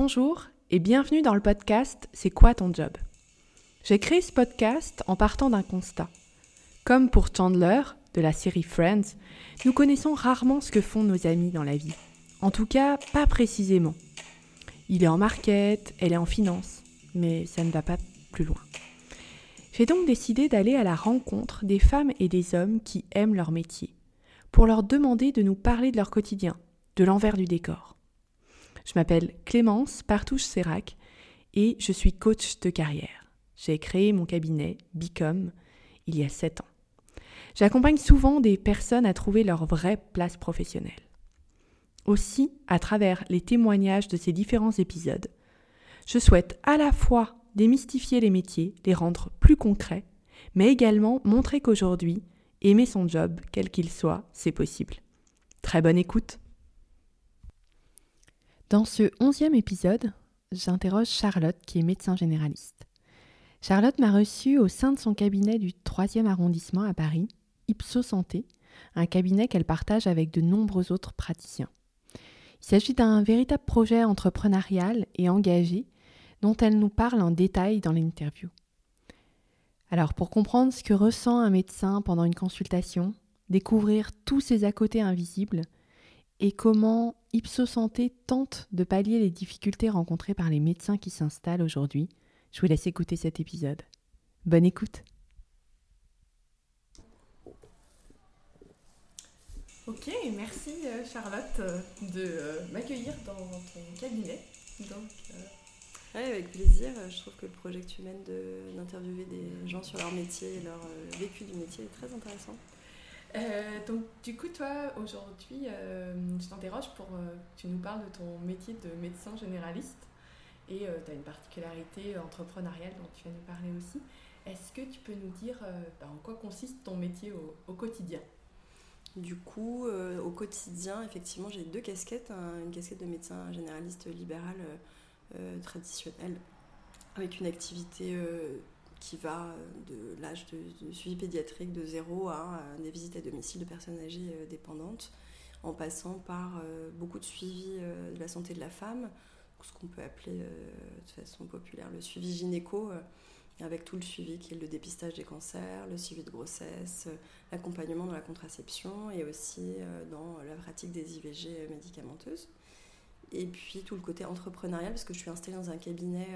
Bonjour et bienvenue dans le podcast C'est quoi ton job? J'ai créé ce podcast en partant d'un constat. Comme pour Chandler de la série Friends, nous connaissons rarement ce que font nos amis dans la vie. En tout cas, pas précisément. Il est en market, elle est en finance, mais ça ne va pas plus loin. J'ai donc décidé d'aller à la rencontre des femmes et des hommes qui aiment leur métier, pour leur demander de nous parler de leur quotidien, de l'envers du décor. Je m'appelle Clémence Partouche-Sérac et je suis coach de carrière. J'ai créé mon cabinet Bicom il y a 7 ans. J'accompagne souvent des personnes à trouver leur vraie place professionnelle. Aussi, à travers les témoignages de ces différents épisodes, je souhaite à la fois démystifier les métiers, les rendre plus concrets, mais également montrer qu'aujourd'hui, aimer son job, quel qu'il soit, c'est possible. Très bonne écoute dans ce onzième épisode, j'interroge Charlotte qui est médecin généraliste. Charlotte m'a reçue au sein de son cabinet du 3e arrondissement à Paris, Ipso Santé, un cabinet qu'elle partage avec de nombreux autres praticiens. Il s'agit d'un véritable projet entrepreneurial et engagé dont elle nous parle en détail dans l'interview. Alors pour comprendre ce que ressent un médecin pendant une consultation, découvrir tous ses à côté invisibles, et comment Ipso Santé tente de pallier les difficultés rencontrées par les médecins qui s'installent aujourd'hui. Je vous laisse écouter cet épisode. Bonne écoute. Ok, merci euh, Charlotte euh, de euh, m'accueillir dans ton cabinet. Donc, avec plaisir. Je trouve que le projet que tu mènes d'interviewer des gens sur leur métier et leur vécu du métier est très intéressant. Euh, donc, du coup, toi, aujourd'hui, euh, je t'interroge pour euh, tu nous parles de ton métier de médecin généraliste. Et tu as une particularité entrepreneuriale dont tu vas nous parler aussi. Est-ce que tu peux nous dire bah, en quoi consiste ton métier au, quotidien? Du coup, au quotidien, effectivement, j'ai deux casquettes. une casquette de médecin généraliste libéral traditionnel, avec une activité qui va euh, de l'âge de, suivi pédiatrique de 0 à euh, des visites à domicile de personnes âgées euh, dépendantes, en passant par beaucoup de suivi de la santé de la femme, ce qu'on peut appeler de façon populaire le suivi gynéco, avec tout le suivi qui est le dépistage des cancers, le suivi de grossesse, l'accompagnement dans la contraception et aussi dans la pratique des IVG médicamenteuses. Et puis tout le côté entrepreneurial, parce que je suis installée dans un cabinet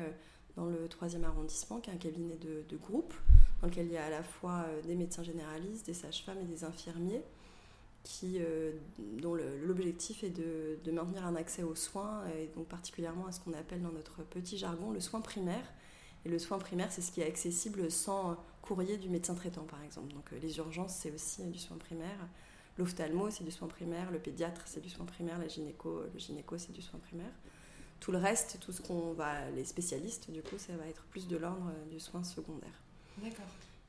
dans le 3e arrondissement, qui est un cabinet de, groupe, dans lequel il y a à la fois euh, des médecins généralistes, des sages-femmes et des infirmiers, euh, dont l'objectif est de, de, maintenir un accès aux soins, et donc particulièrement à ce qu'on appelle dans notre petit jargon le soin primaire. Et le soin primaire, c'est ce qui est accessible sans courrier du médecin traitant, par exemple. Donc euh, les urgences, c'est aussi du soin primaire. L'ophtalmo, c'est du soin primaire. Le pédiatre, c'est du soin primaire. La gynéco, le gynéco, c'est du soin primaire. Tout le reste, tout ce qu'on va, les spécialistes, du coup, ça va être plus de l'ordre euh, du soin secondaire. D'accord.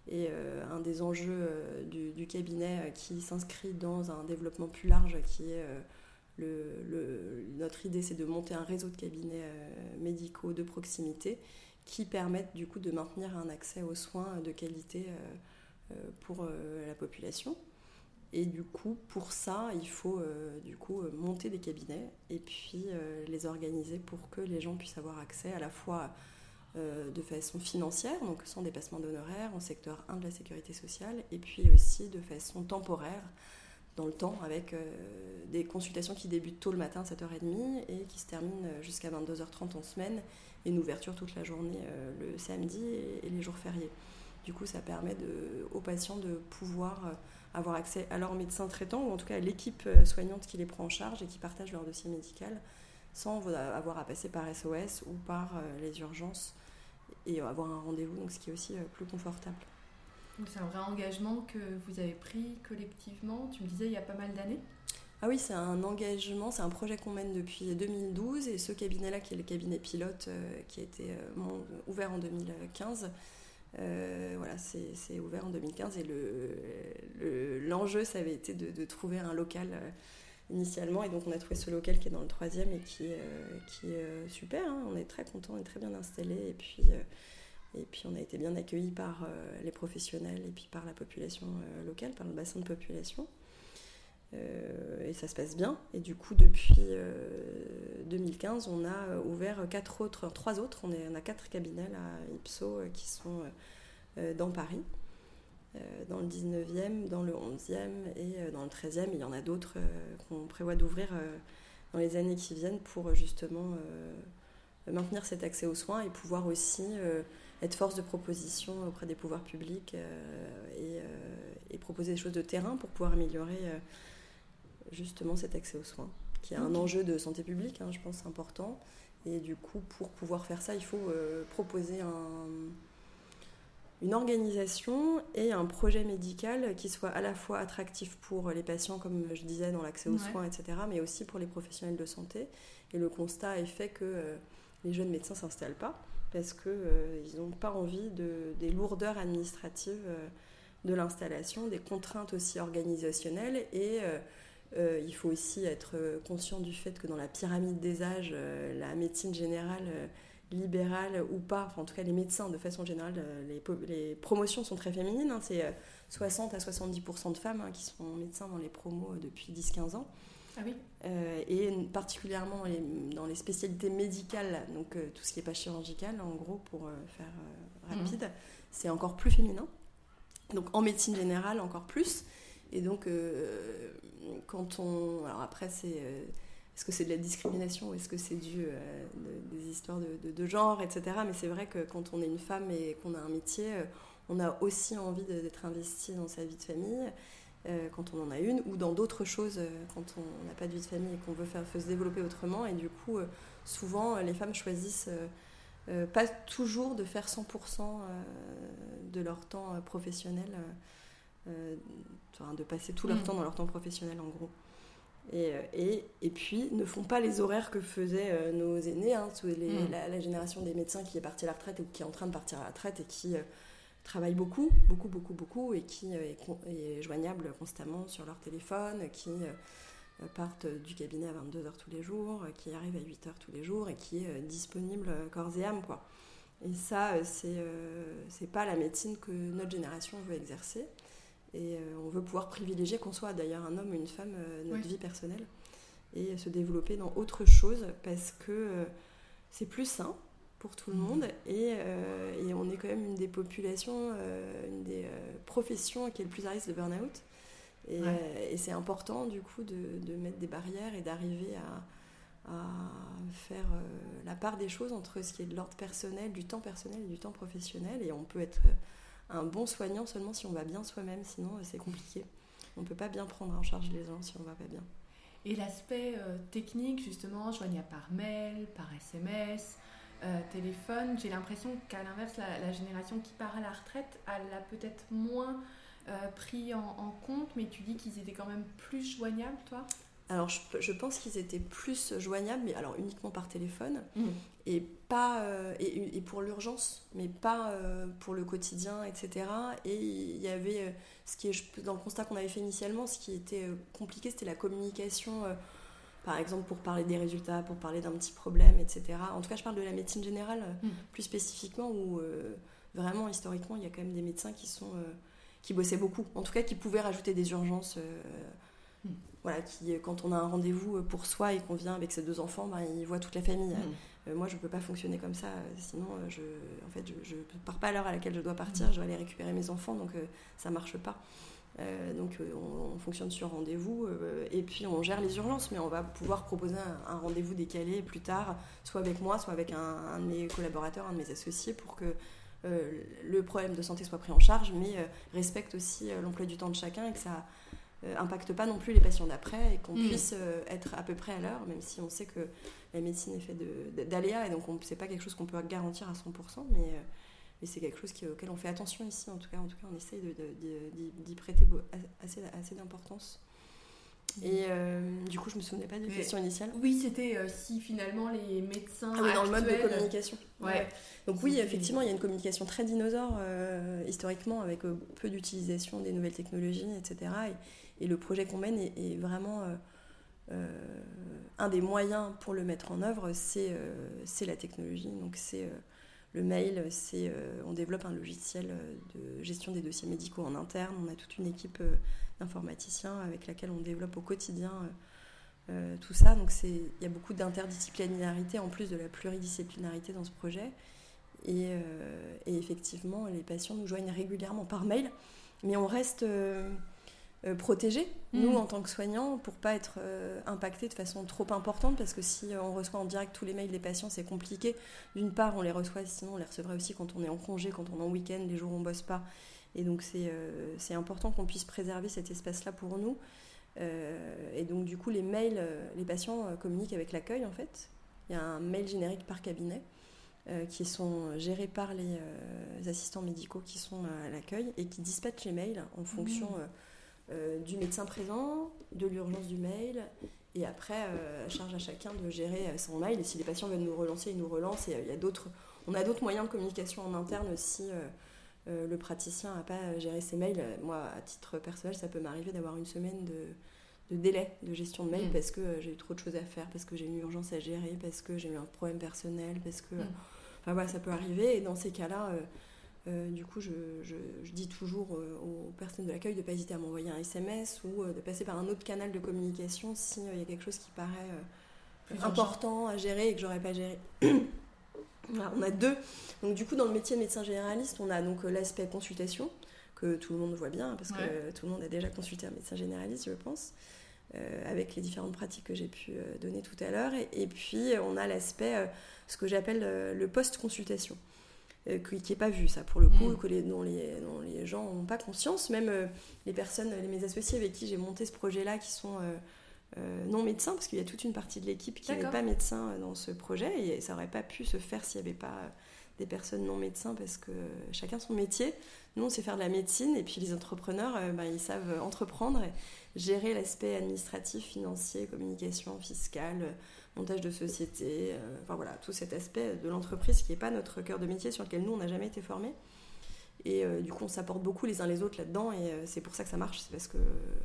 Et euh, un des enjeux euh, du, cabinet qui s'inscrit dans un développement plus large, qui est le, notre idée, c'est de monter un réseau de cabinets médicaux de proximité qui permettent du coup de maintenir un accès aux soins de qualité pour la population. Et du coup, pour ça, il faut euh, du coup euh, monter des cabinets et puis euh, les organiser pour que les gens puissent avoir accès à la fois de façon financière, donc sans dépassement d'honoraires, en secteur 1 de la sécurité sociale, et puis aussi de façon temporaire, dans le temps, avec des consultations qui débutent tôt le matin à 7h30 et qui se terminent jusqu'à 22h30 en semaine, et une ouverture toute la journée le samedi et, les jours fériés. Du coup, ça permet aux patients de pouvoir avoir accès à leur médecin traitant, ou en tout cas à l'équipe euh, soignante qui les prend en charge et qui partage leur dossier médical, sans avoir à passer par SOS ou par euh, les urgences et avoir un rendez-vous, donc ce qui est aussi euh, plus confortable. Donc c'est un vrai engagement que vous avez pris collectivement, tu me disais il y a pas mal d'années ah oui, c'est un engagement, c'est un projet qu'on mène depuis 2012 et ce cabinet-là, qui est le cabinet pilote, qui a été ouvert en 2015, euh, voilà, c'est ouvert en 2015 et l'enjeu, ça avait été de, trouver un local euh, initialement. Et donc, on a trouvé ce local qui est dans le troisième et qui, euh, est super. Hein. On est très content, on est très bien installé. Et puis, puis, on a été bien accueillis par les professionnels et puis par la population locale, par le bassin de population. Et ça se passe bien. Et du coup, depuis 2015, on a ouvert quatre autres, trois autres. On, est, a quatre cabinets à Ipso qui sont dans Paris. dans le 19e, dans le 11e et dans le 13e. Il y en a d'autres qu'on prévoit d'ouvrir dans les années qui viennent pour justement maintenir cet accès aux soins et pouvoir aussi être force de proposition auprès des pouvoirs publics et, proposer des choses de terrain pour pouvoir améliorer justement cet accès aux soins, qui est un enjeu de santé publique, hein, je pense, important. Et du coup, pour pouvoir faire ça, il faut euh, proposer un, une organisation et un projet médical qui soit à la fois attractif pour les patients, comme je disais, dans l'accès aux soins, etc., mais aussi pour les professionnels de santé. Et le constat est fait que euh, les jeunes médecins ne s'installent pas parce qu'ils euh, n'ont pas envie de, des lourdeurs administratives de l'installation, des contraintes aussi organisationnelles et euh, il faut aussi être euh, conscient du fait que dans la pyramide des âges, euh, la médecine générale, libérale ou pas, enfin en tout cas les médecins de façon générale, les, promotions sont très féminines. Hein. c'est 60 à 70% de femmes hein, qui sont médecins dans les promos depuis 10-15 ans. Ah oui. et particulièrement dans les, spécialités médicales, donc tout ce qui n'est pas chirurgical, en gros, pour faire mhm. rapide, c'est encore plus féminin. Donc en médecine générale, encore plus. Et donc, quand on. Alors après, c'est. Euh, est-ce que c'est de la discrimination ou est-ce que c'est dû à euh, des histoires de, genre, etc. Mais c'est vrai que quand on est une femme et qu'on a un métier, euh, on a aussi envie d'être investi dans sa vie de famille, quand on en a une, ou dans d'autres choses quand on n'a pas de vie de famille et qu'on veut faire, se développer autrement. Et du coup, souvent, les femmes choisissent pas toujours de faire 100% de leur temps professionnel euh, de passer tout leur mm. temps dans leur temps professionnel en gros. Et, euh, et, et, puis ne font pas les horaires que faisaient euh, nos aînés, hein, mm. la, génération des médecins qui est partie à la retraite ou qui est en train de partir à la retraite et qui travaille beaucoup, beaucoup, beaucoup, beaucoup et qui est, est, joignable constamment sur leur téléphone, qui partent du cabinet à 22h tous les jours, qui arrivent à 8h tous les jours et qui est disponible corps et âme. Quoi. Et ça, c'est c'est pas la médecine que notre génération veut exercer. Et euh, on veut pouvoir privilégier, qu'on soit d'ailleurs un homme ou une femme, euh, notre vie personnelle, et se développer dans autre chose parce que euh, c'est plus sain pour tout le mhm. monde et, et, on est quand même une des populations, une des professions qui est le plus à risque de burn-out. Et, et c'est important du coup de, de, mettre des barrières et d'arriver à, à, faire la part des choses entre ce qui est de l'ordre personnel, du temps personnel et du temps professionnel. Et on peut être un bon soignant seulement si on va bien soi-même, sinon euh, c'est compliqué. On ne peut pas bien prendre en charge les gens si on ne va pas bien. Et l'aspect euh, technique, justement, joignable par mail, par SMS, euh, téléphone, j'ai l'impression qu'à l'inverse, la, génération qui part à la retraite, elle a peut-être moins pris en, compte, mais tu dis qu'ils étaient quand même plus joignables, toi? Alors, je, pense qu'ils étaient plus joignables, mais alors uniquement par téléphone, mmh. Et, pas, euh, et, pour l'urgence, mais pas euh, pour le quotidien, etc. Et il y avait, euh, ce qui est, dans le constat qu'on avait fait initialement, ce qui était compliqué, c'était la communication, par exemple pour parler des résultats, pour parler d'un petit problème, etc. En tout cas, je parle de la médecine générale, mmh. plus spécifiquement, où vraiment, historiquement, il y a quand même des médecins qui sont... qui bossaient beaucoup, en tout cas qui pouvaient rajouter des urgences voilà, qui, quand on a un rendez-vous pour soi et qu'on vient avec ses deux enfants, ben, il voit toute la famille. Mm. Euh, moi, je ne peux pas fonctionner comme ça, sinon, euh, je, en fait, je ne pars pas à l'heure à laquelle je dois partir, je dois aller récupérer mes enfants, donc euh, ça ne marche pas. donc on, fonctionne sur rendez-vous et puis on gère les urgences, mais on va pouvoir proposer un, rendez-vous décalé plus tard, soit avec moi, soit avec un, de mes collaborateurs, un de mes associés, pour que le problème de santé soit pris en charge, mais respecte aussi l'emploi du temps de chacun et que ça euh, impacte pas non plus les patients d'après et qu'on mm. puisse euh, être à peu près à l'heure, même si on sait que la médecine est faite d'aléas et donc c'est pas quelque chose qu'on peut garantir à 100%, mais, euh, mais c'est quelque chose qui, auquel on fait attention ici. En tout cas, en tout cas on essaye d'y prêter assez, assez d'importance. Mm. Et du coup, je me souvenais pas de la question initiale. Oui, c'était si finalement les médecins. Ah dans le mode de communication. Ouais. Donc, oui, effectivement, il y a une communication très dinosaure historiquement avec peu d'utilisation des nouvelles technologies, etc. Et, et le projet qu'on mène est, vraiment euh, euh, un des moyens pour le mettre en œuvre, c'est euh, la technologie. Donc c'est Le mail, c'est on développe un logiciel de gestion des dossiers médicaux en interne. On a toute une équipe d'informaticiens avec laquelle on développe au quotidien tout ça. Donc il y a beaucoup d'interdisciplinarité en plus de la pluridisciplinarité dans ce projet. Et, et, effectivement, les patients nous joignent régulièrement par mail, mais on reste euh, protégés, nous, mm. en tant que soignants, pour pas être euh, impactés de façon trop importante, parce que si on reçoit en direct tous les mails des patients, c'est compliqué. D'une part, on les reçoit, sinon on les recevrait aussi quand on est en congé, quand on est en week-end, les jours où on bosse pas. Et donc, c'est euh, c'est important qu'on puisse préserver cet espace-là pour nous. et donc, du coup, les mails, les patients communiquent avec l'accueil, en fait. Il y a un mail générique par cabinet. qui sont gérés par les assistants médicaux qui sont à l'accueil et qui dispatchent les mails en fonction mm. Euh, du médecin présent, de l'urgence du mail, et après, euh, charge à chacun de gérer euh, son mail. Et si les patients veulent nous relancer, ils nous relancent. Et il y a d'autres, on a d'autres moyens de communication en interne si le praticien n'a pas géré ses mails. Moi, à titre personnel, ça peut m'arriver d'avoir une semaine de, délai de gestion de mail mm. parce que j'ai eu trop de choses à faire, parce que j'ai une urgence à gérer, parce que j'ai eu un problème personnel, parce que. Mm. Enfin voilà, ça peut arriver. Et dans ces cas-là, euh, du coup, je, dis toujours euh, aux personnes de l'accueil de ne pas hésiter à m'envoyer un SMS ou euh, de passer par un autre canal de communication s'il y a quelque chose qui paraît important à gérer et que j'aurais pas géré. on a deux. Donc, du coup, dans le métier de médecin généraliste, on a donc l'aspect consultation que tout le monde voit bien parce que tout le monde a déjà consulté un médecin généraliste, je pense. avec les différentes pratiques que j'ai pu donner tout à l'heure. Et, puis, on a l'aspect, ce que j'appelle le post-consultation. Euh, qui n'est pas vu, ça, pour le coup, mm. que les, dont, les, les gens n'ont pas conscience. Même euh, les personnes, les, mes associés avec qui j'ai monté ce projet-là, qui sont euh, non médecins, parce qu'il y a toute une partie de l'équipe qui n'est pas médecin dans ce projet, et ça n'aurait pas pu se faire s'il n'y avait pas des personnes non médecins, parce que chacun son métier. Nous, on sait faire de la médecine, et puis les entrepreneurs, ben, ils savent entreprendre, gérer l'aspect administratif, financier, communication, fiscale montage de société, euh, enfin voilà, tout cet aspect de l'entreprise qui n'est pas notre cœur de métier sur lequel nous, on n'a jamais été formés. Et euh, du coup, on s'apporte beaucoup les uns les autres là-dedans, et euh, c'est pour ça que ça marche, c'est parce que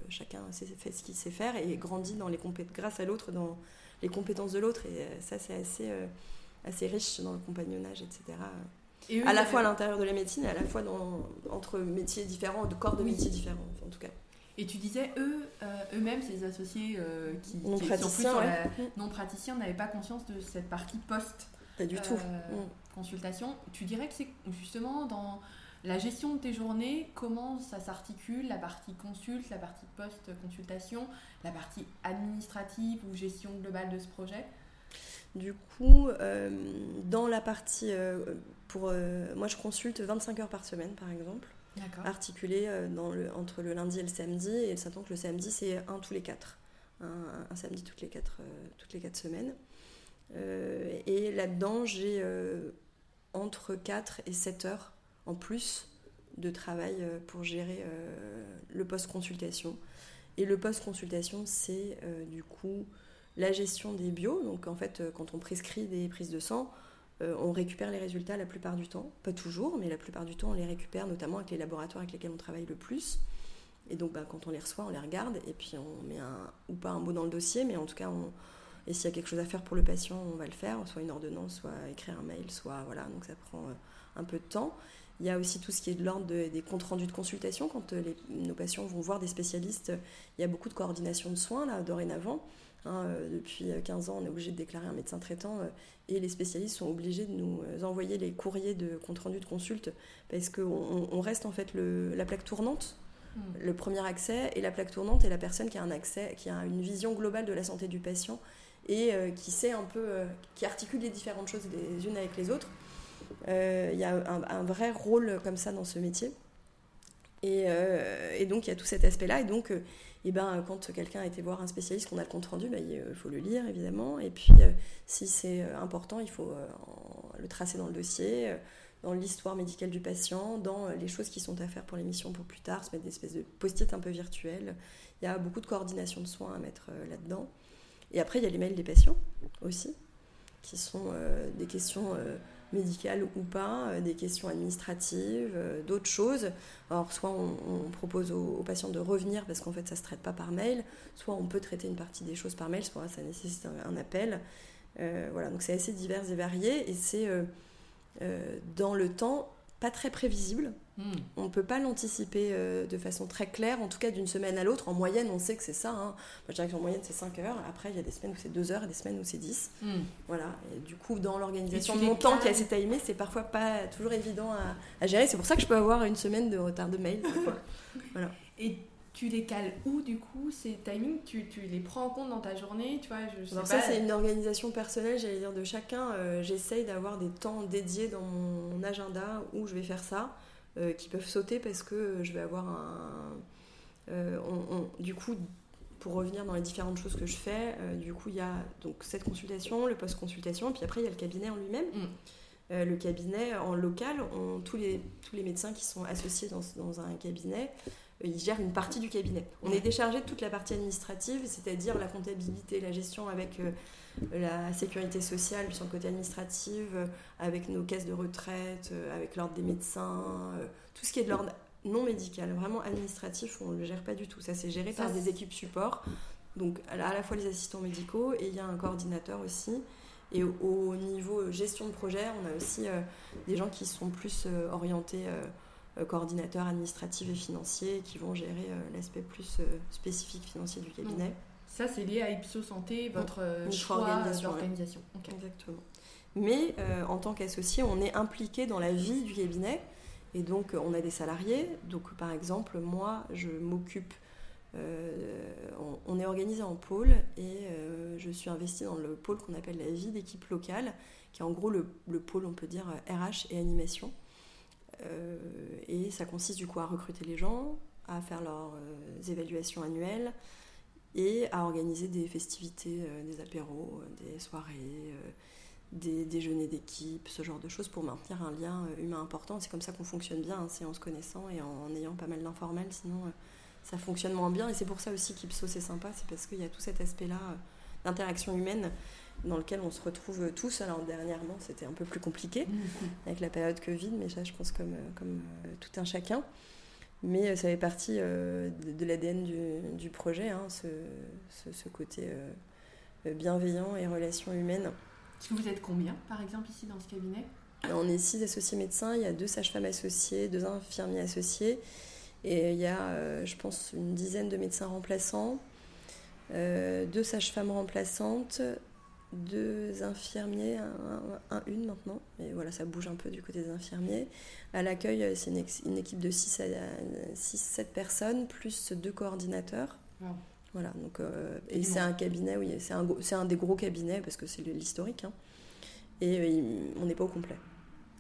chacun fait ce qu'il sait faire et grandit dans les grâce à l'autre dans les compétences de l'autre, et ça, c'est assez, assez riche dans le compagnonnage, etc. Et à la fois à l'intérieur de la médecine et à la fois dans, entre métiers différents, de corps de métiers différents, en tout cas. Et tu disais, eux, euh, eux-mêmes, ces associés euh, qui, non praticiens, non praticiens, n'avaient pas conscience de cette partie post. Pas du tout. Euh, mm. Consultation. Tu dirais que c'est justement dans la gestion de tes journées, comment ça s'articule, la partie consulte, la partie post-consultation, la partie administrative ou gestion globale de ce projet? Du coup, dans la partie, pour moi je consulte 25 heures par semaine par exemple articulé euh, entre le lundi et le samedi. Et tombe que le samedi, c'est un tous les quatre. Un, samedi toutes les quatre, euh, semaines. Euh, et là-dedans, j'ai entre 4 et 7 heures en plus de travail pour gérer le post-consultation. Et le post-consultation, c'est du coup la gestion des bios. Donc en fait, quand on prescrit des prises de sang, euh, on récupère les résultats la plupart du temps, pas toujours, mais la plupart du temps on les récupère notamment avec les laboratoires avec lesquels on travaille le plus. Et donc bah, quand on les reçoit, on les regarde et puis on met ou pas un mot dans le dossier, mais en tout cas, on, et s'il y a quelque chose à faire pour le patient, on va le faire, soit une ordonnance, soit écrire un mail, soit voilà, donc ça prend euh, un peu de temps. Il y a aussi tout ce qui est de l'ordre des comptes rendus de consultation. Quand euh, nos patients vont voir des spécialistes, il y a beaucoup de coordination de soins là, dorénavant. Hein, euh, depuis 15 ans, on est obligé de déclarer un médecin traitant euh, et les spécialistes sont obligés de nous euh, envoyer les courriers de compte-rendu de consulte parce qu'on on reste en fait le, la plaque tournante, hmm. le premier accès et la plaque tournante est la personne qui a un accès, qui a une vision globale de la santé du patient et qui sait un peu, qui articule les différentes choses les unes avec les autres. Il y a un, vrai rôle comme ça dans ce métier. Et, et donc il y a tout cet aspect-là et donc et ben, quand quelqu'un a été voir un spécialiste, qu'on a le compte rendu, ben, il faut le lire évidemment. Et puis, euh, si c'est euh, important, il faut euh, le tracer dans le dossier, dans l'histoire médicale du patient, dans les choses qui sont à faire pour l'émission pour plus tard, se mettre des espèces de post-it un peu virtuels. Il y a beaucoup de coordination de soins à mettre là-dedans. Et après, il y a les mails des patients aussi, qui sont des questions médicales ou pas, euh, des questions administratives, euh, d'autres choses. Alors, soit on, propose aux, patients de revenir parce qu'en fait, ça ne se traite pas par mail, soit on peut traiter une partie des choses par mail, soit ça nécessite un, appel. Euh, voilà, donc c'est assez divers et varié et c'est dans le temps pas très prévisible. On ne peut pas l'anticiper euh, de façon très claire, en tout cas d'une semaine à l'autre. En moyenne, on sait que c'est ça. Hein. Moi, je dirais qu'en moyenne, c'est 5 heures. Après, il y a des semaines où c'est 2 heures et des semaines où c'est 10. Hmm. Voilà. Et du coup, dans l'organisation de mon temps qui est assez timé, c'est parfois pas toujours évident à, gérer. C'est pour ça que je peux avoir une semaine de retard de mail. voilà. Et tu les cales où du coup ces timings? Tu, tu, les prends en compte dans ta journée tu vois? Je, ça c'est une organisation personnelle j'allais dire de chacun euh, j'essaye d'avoir des temps dédiés dans mon agenda où je vais faire ça euh, qui peuvent sauter parce que je vais avoir un euh, du coup pour revenir dans les différentes choses que je fais du coup il y a donc cette consultation le post consultation et puis après il y a le cabinet en lui-même mm. le cabinet en local, on, tous, les, tous les médecins qui sont associés dans, dans un cabinet il gère une partie du cabinet. On est déchargé de toute la partie administrative, c'est-à-dire la comptabilité, la gestion avec euh, la sécurité sociale sur le côté administratif, euh, avec nos caisses de retraite, euh, avec l'ordre des médecins, tout ce qui est de l'ordre non médical, vraiment administratif, on ne le gère pas du tout. Ça, c'est géré par des équipes support, donc à la fois les assistants médicaux et il y a un coordinateur aussi. Et au, niveau gestion de projet, on a aussi des gens qui sont plus orientés coordinateurs administratifs et financiers qui vont gérer euh, l'aspect plus euh, spécifique financier du cabinet. Ça, c'est lié à Ipso Santé, votre choix d'organisation. Exactement. Mais en tant qu'associé, on est impliqué dans la vie du cabinet. Et donc, on a des salariés. Donc, par exemple, moi, je m'occupe. on, est organisé en pôle et je suis investie dans le pôle qu'on appelle la vie d'équipe locale, qui est en gros le, le, pôle, on peut dire, RH et animation. Euh, et ça consiste du coup à recruter les gens, à faire leurs euh, évaluations annuelles et à organiser des festivités, euh, des apéros, des soirées, des déjeuners d'équipe, ce genre de choses pour maintenir un lien humain important. C'est comme ça qu'on fonctionne bien, hein, c'est en se connaissant et en, ayant pas mal d'informels, sinon ça fonctionne moins bien. Et c'est pour ça aussi qu'Ipso c'est sympa, c'est parce qu'il y a tout cet aspect-là d'interaction humaine dans lequel on se retrouve tous. Alors dernièrement, c'était un peu plus compliqué avec la période Covid, mais ça, je pense comme, comme euh, tout un chacun. Mais euh, ça fait partie euh, de, l'ADN du, projet, hein, ce, ce, côté bienveillant et relation humaine. Vous êtes combien, par exemple, ici dans ce cabinet? On est six associés médecins, il y a deux sages-femmes associées, deux infirmiers associés, et il y a, je pense, une dizaine de médecins remplaçants, deux sages-femmes remplaçantes, deux infirmiers, un, une maintenant, mais voilà, ça bouge un peu du côté des infirmiers. À l'accueil, c'est une, équipe de 6-7 personnes, plus deux coordinateurs. Voilà, donc, euh, et c'est un cabinet, oui, c'est un, un, des gros cabinets parce que c'est l'historique. Hein. et euh, on n'est pas au complet.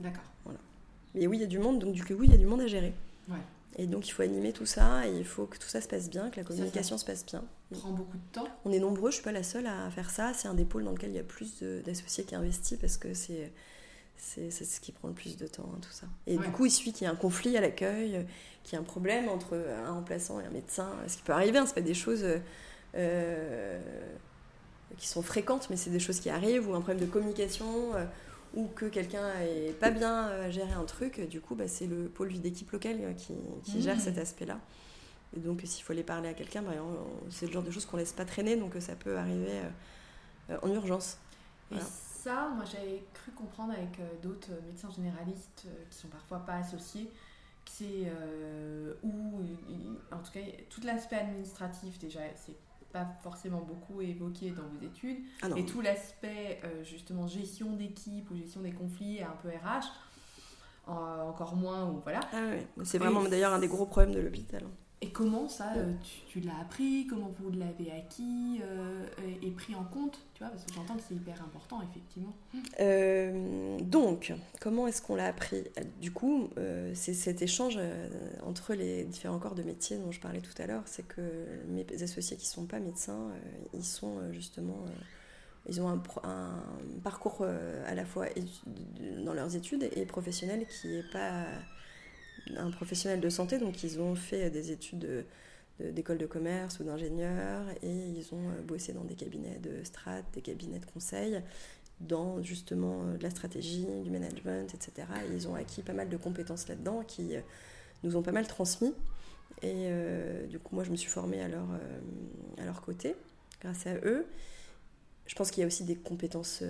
D'accord. Voilà. Mais oui, il y a du monde, donc du coup, oui, il y a du monde à gérer. Ouais. Et donc il faut animer tout ça et il faut que tout ça se passe bien, que la communication se passe bien. Ça prend beaucoup de temps. On est nombreux, je suis pas la seule à faire ça. C'est un des pôles dans lequel il y a plus d'associés qui investissent parce que c'est c'est ce qui prend le plus de temps, hein, tout ça. Et du coup, il suffit qu'il y ait un conflit à l'accueil, qu'il y ait un problème entre un remplaçant et un médecin. Ce qui peut arriver, hein, c'est pas des choses euh, qui sont fréquentes, mais c'est des choses qui arrivent, ou un problème de communication. Euh, ou que quelqu'un est pas bien à gérer un truc, du coup, bah, c'est le pôle vie d'équipe locale euh, qui, qui gère mmh. cet aspect-là. Et donc, s'il faut aller parler à quelqu'un, bah, c'est le genre de choses qu'on laisse pas traîner, donc ça peut arriver euh, en urgence. Et ça, moi j'avais cru comprendre avec euh, d'autres médecins généralistes qui sont parfois pas associés, c'est où, en tout cas, tout l'aspect administratif, déjà, c'est pas forcément beaucoup évoqué dans vos études. Ah et tout l'aspect euh, justement gestion d'équipe ou gestion des conflits un peu RH, encore moins. Ou voilà. Ah c'est vraiment d'ailleurs un des gros problèmes de l'hôpital. Et comment ça, euh, tu, l'as appris Comment vous l'avez acquis euh, et, pris en compte Tu vois, parce que j'entends que c'est hyper important, effectivement. Euh, donc, comment est-ce qu'on l'a appris? Du coup, c'est cet échange entre les différents corps de métier dont je parlais tout à l'heure. C'est que mes associés qui ne sont pas médecins, ils sont justement... ils ont un, un parcours à la fois dans leurs études et professionnel qui n'est pas un professionnel de santé, donc ils ont fait des études d'école de, commerce ou d'ingénieur et ils ont euh, bossé dans des cabinets de strat, des cabinets de conseil, dans justement euh, de la stratégie, du management, etc. Et ils ont acquis pas mal de compétences là-dedans qui euh, nous ont pas mal transmis. Et du coup, moi, je me suis formée à leur, à leur côté, grâce à eux. je pense qu'il y a aussi des compétences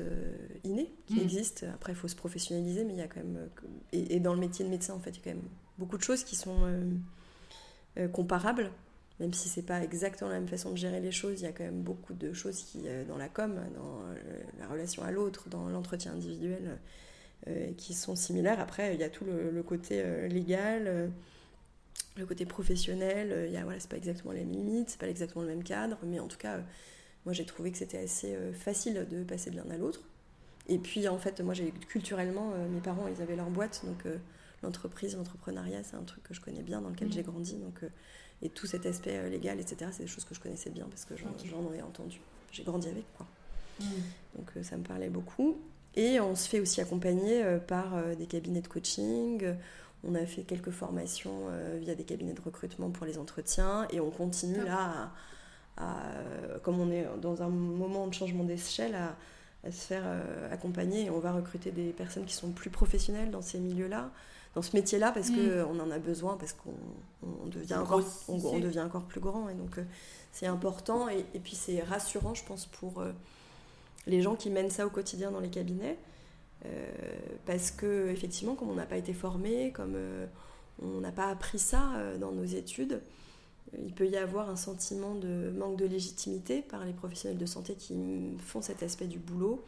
innées qui Mm. existent. Après, il faut se professionnaliser, mais il y a quand même. Et, et dans le métier de médecin, en fait, il y a quand même beaucoup de choses qui sont euh, euh, comparables. Même si c'est pas exactement la même façon de gérer les choses, il y a quand même beaucoup de choses qui, euh, dans la com, dans la relation à l'autre, dans l'entretien individuel, qui sont similaires. Après, il y a tout le, côté légal, le côté professionnel. Il y a, voilà, c'est pas exactement les mêmes limites, c'est pas exactement le même cadre, mais en tout cas, moi j'ai trouvé que c'était assez facile de passer de l'un à l'autre. Et puis en fait, moi j'ai culturellement, mes parents ils avaient leur boîte, donc l'entreprise, l'entrepreneuriat, c'est un truc que je connais bien, dans lequel j'ai grandi. Donc, euh, et tout cet aspect euh, légal, etc., c'est des choses que je connaissais bien parce que j'en ai entendu. J'ai grandi avec quoi. Donc euh, ça me parlait beaucoup. Et on se fait aussi accompagner par des cabinets de coaching. On a fait quelques formations via des cabinets de recrutement pour les entretiens. Et on continue là, à, à, comme on est dans un moment de changement d'échelle, à, à se faire accompagner. Et on va recruter des personnes qui sont plus professionnelles dans ces milieux-là, dans ce métier-là, parce Mm. qu'on en a besoin, parce qu'on on devient, encore, on, devient encore plus grand. Et donc euh, c'est important. Et, et puis c'est rassurant, je pense, pour... euh, les gens qui mènent ça au quotidien dans les cabinets. Euh, parce que effectivement, comme on n'a pas été formé, comme euh, on n'a pas appris ça euh, dans nos études, il peut y avoir un sentiment de manque de légitimité par les professionnels de santé qui font cet aspect du boulot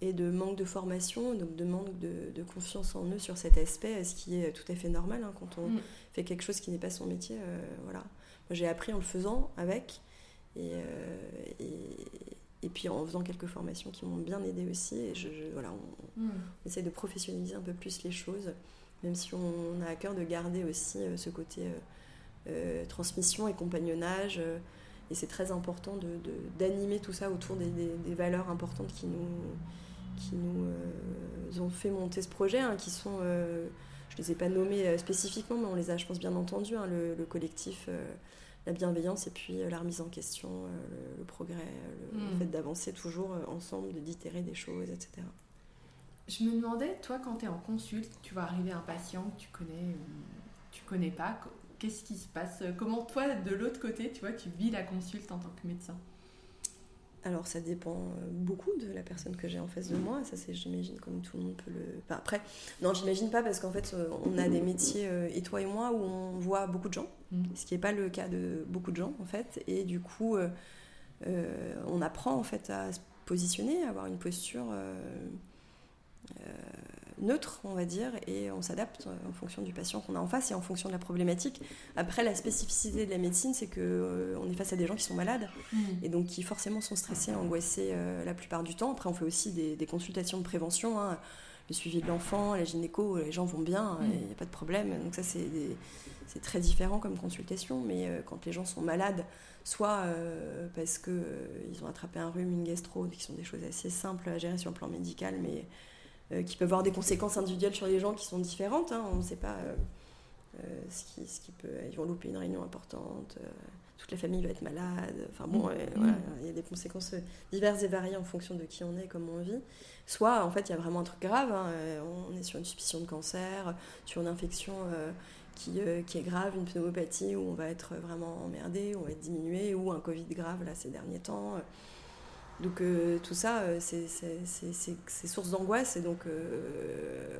et de manque de formation, donc de manque de, de confiance en eux sur cet aspect, ce qui est tout à fait normal hein, quand on Mm. fait quelque chose qui n'est pas son métier. euh, voilà. Moi, j'ai appris en le faisant avec et, euh, et, et puis en faisant quelques formations qui m'ont bien aidé aussi. Et je, je- voilà, on, Mm. on essaie de professionnaliser un peu plus les choses, même si on a à cœur de garder aussi euh, ce côté euh, transmission et compagnonnage. euh, et c'est très important de, de- d'animer tout ça autour des, des- des valeurs importantes qui nous, qui nous euh, ont fait monter ce projet, hein, qui sont, je ne les ai pas nommés euh, spécifiquement, mais on les a, je pense, bien entendus, hein, le, le collectif, la bienveillance et puis la remise en question, le, le progrès, le, le Mm. fait d'avancer toujours ensemble, de d'itérer des choses, etc. Je me demandais, toi, quand tu es en consulte, tu vas arriver un patient que tu connais tu connais pas, qu'est-ce qui se passe Comment toi, de l'autre côté, tu vois, tu vis la consulte en tant que médecin Alors ça dépend euh, beaucoup de la personne que j'ai en face de moi, ça c'est j'imagine comme tout le monde peut le... Enfin, après, non j'imagine pas parce qu'en fait euh, on a des métiers, euh, et toi et moi, où on voit beaucoup de gens, Mm. ce qui n'est pas le cas de beaucoup de gens en fait, et du coup euh, euh, on apprend en fait à se positionner, à avoir une posture euh, euh, neutre on va dire, et on s'adapte euh, en fonction du patient qu'on a en face et en fonction de la problématique. Après la spécificité de la médecine c'est que euh, on est face à des gens qui sont malades, et donc qui forcément sont stressés, angoissés euh, la plupart du temps. Après, on fait aussi des, des consultations de prévention, hein, le suivi de l'enfant, la gynéco, les gens vont bien, Mm. il n'y a pas de problème. Donc ça, c'est des- c'est très différent comme consultation, mais euh, quand les gens sont malades, soit euh, parce qu'ils ils ont attrapé un rhume, une gastro, qui sont des choses assez simples à gérer sur le plan médical, mais qui peuvent avoir des conséquences individuelles sur les gens qui sont différentes. hein. on ne sait pas euh, euh, ce, qui, ce qui peut... Ils vont louper une réunion importante. euh, toute la famille va être malade. Enfin bon, Mm. euh, voilà, il y a des conséquences diverses et variées en fonction de qui on est, comment on vit. Soit, en fait, il y a vraiment un truc grave. hein, euh, on est sur une suspicion de cancer, sur une infection euh, qui, euh, qui est grave, une pneumopathie où on va être vraiment emmerdé, où on va être diminué, ou un Covid grave là ces derniers temps. Donc euh, tout ça, euh, c'est- source d'angoisse et donc euh,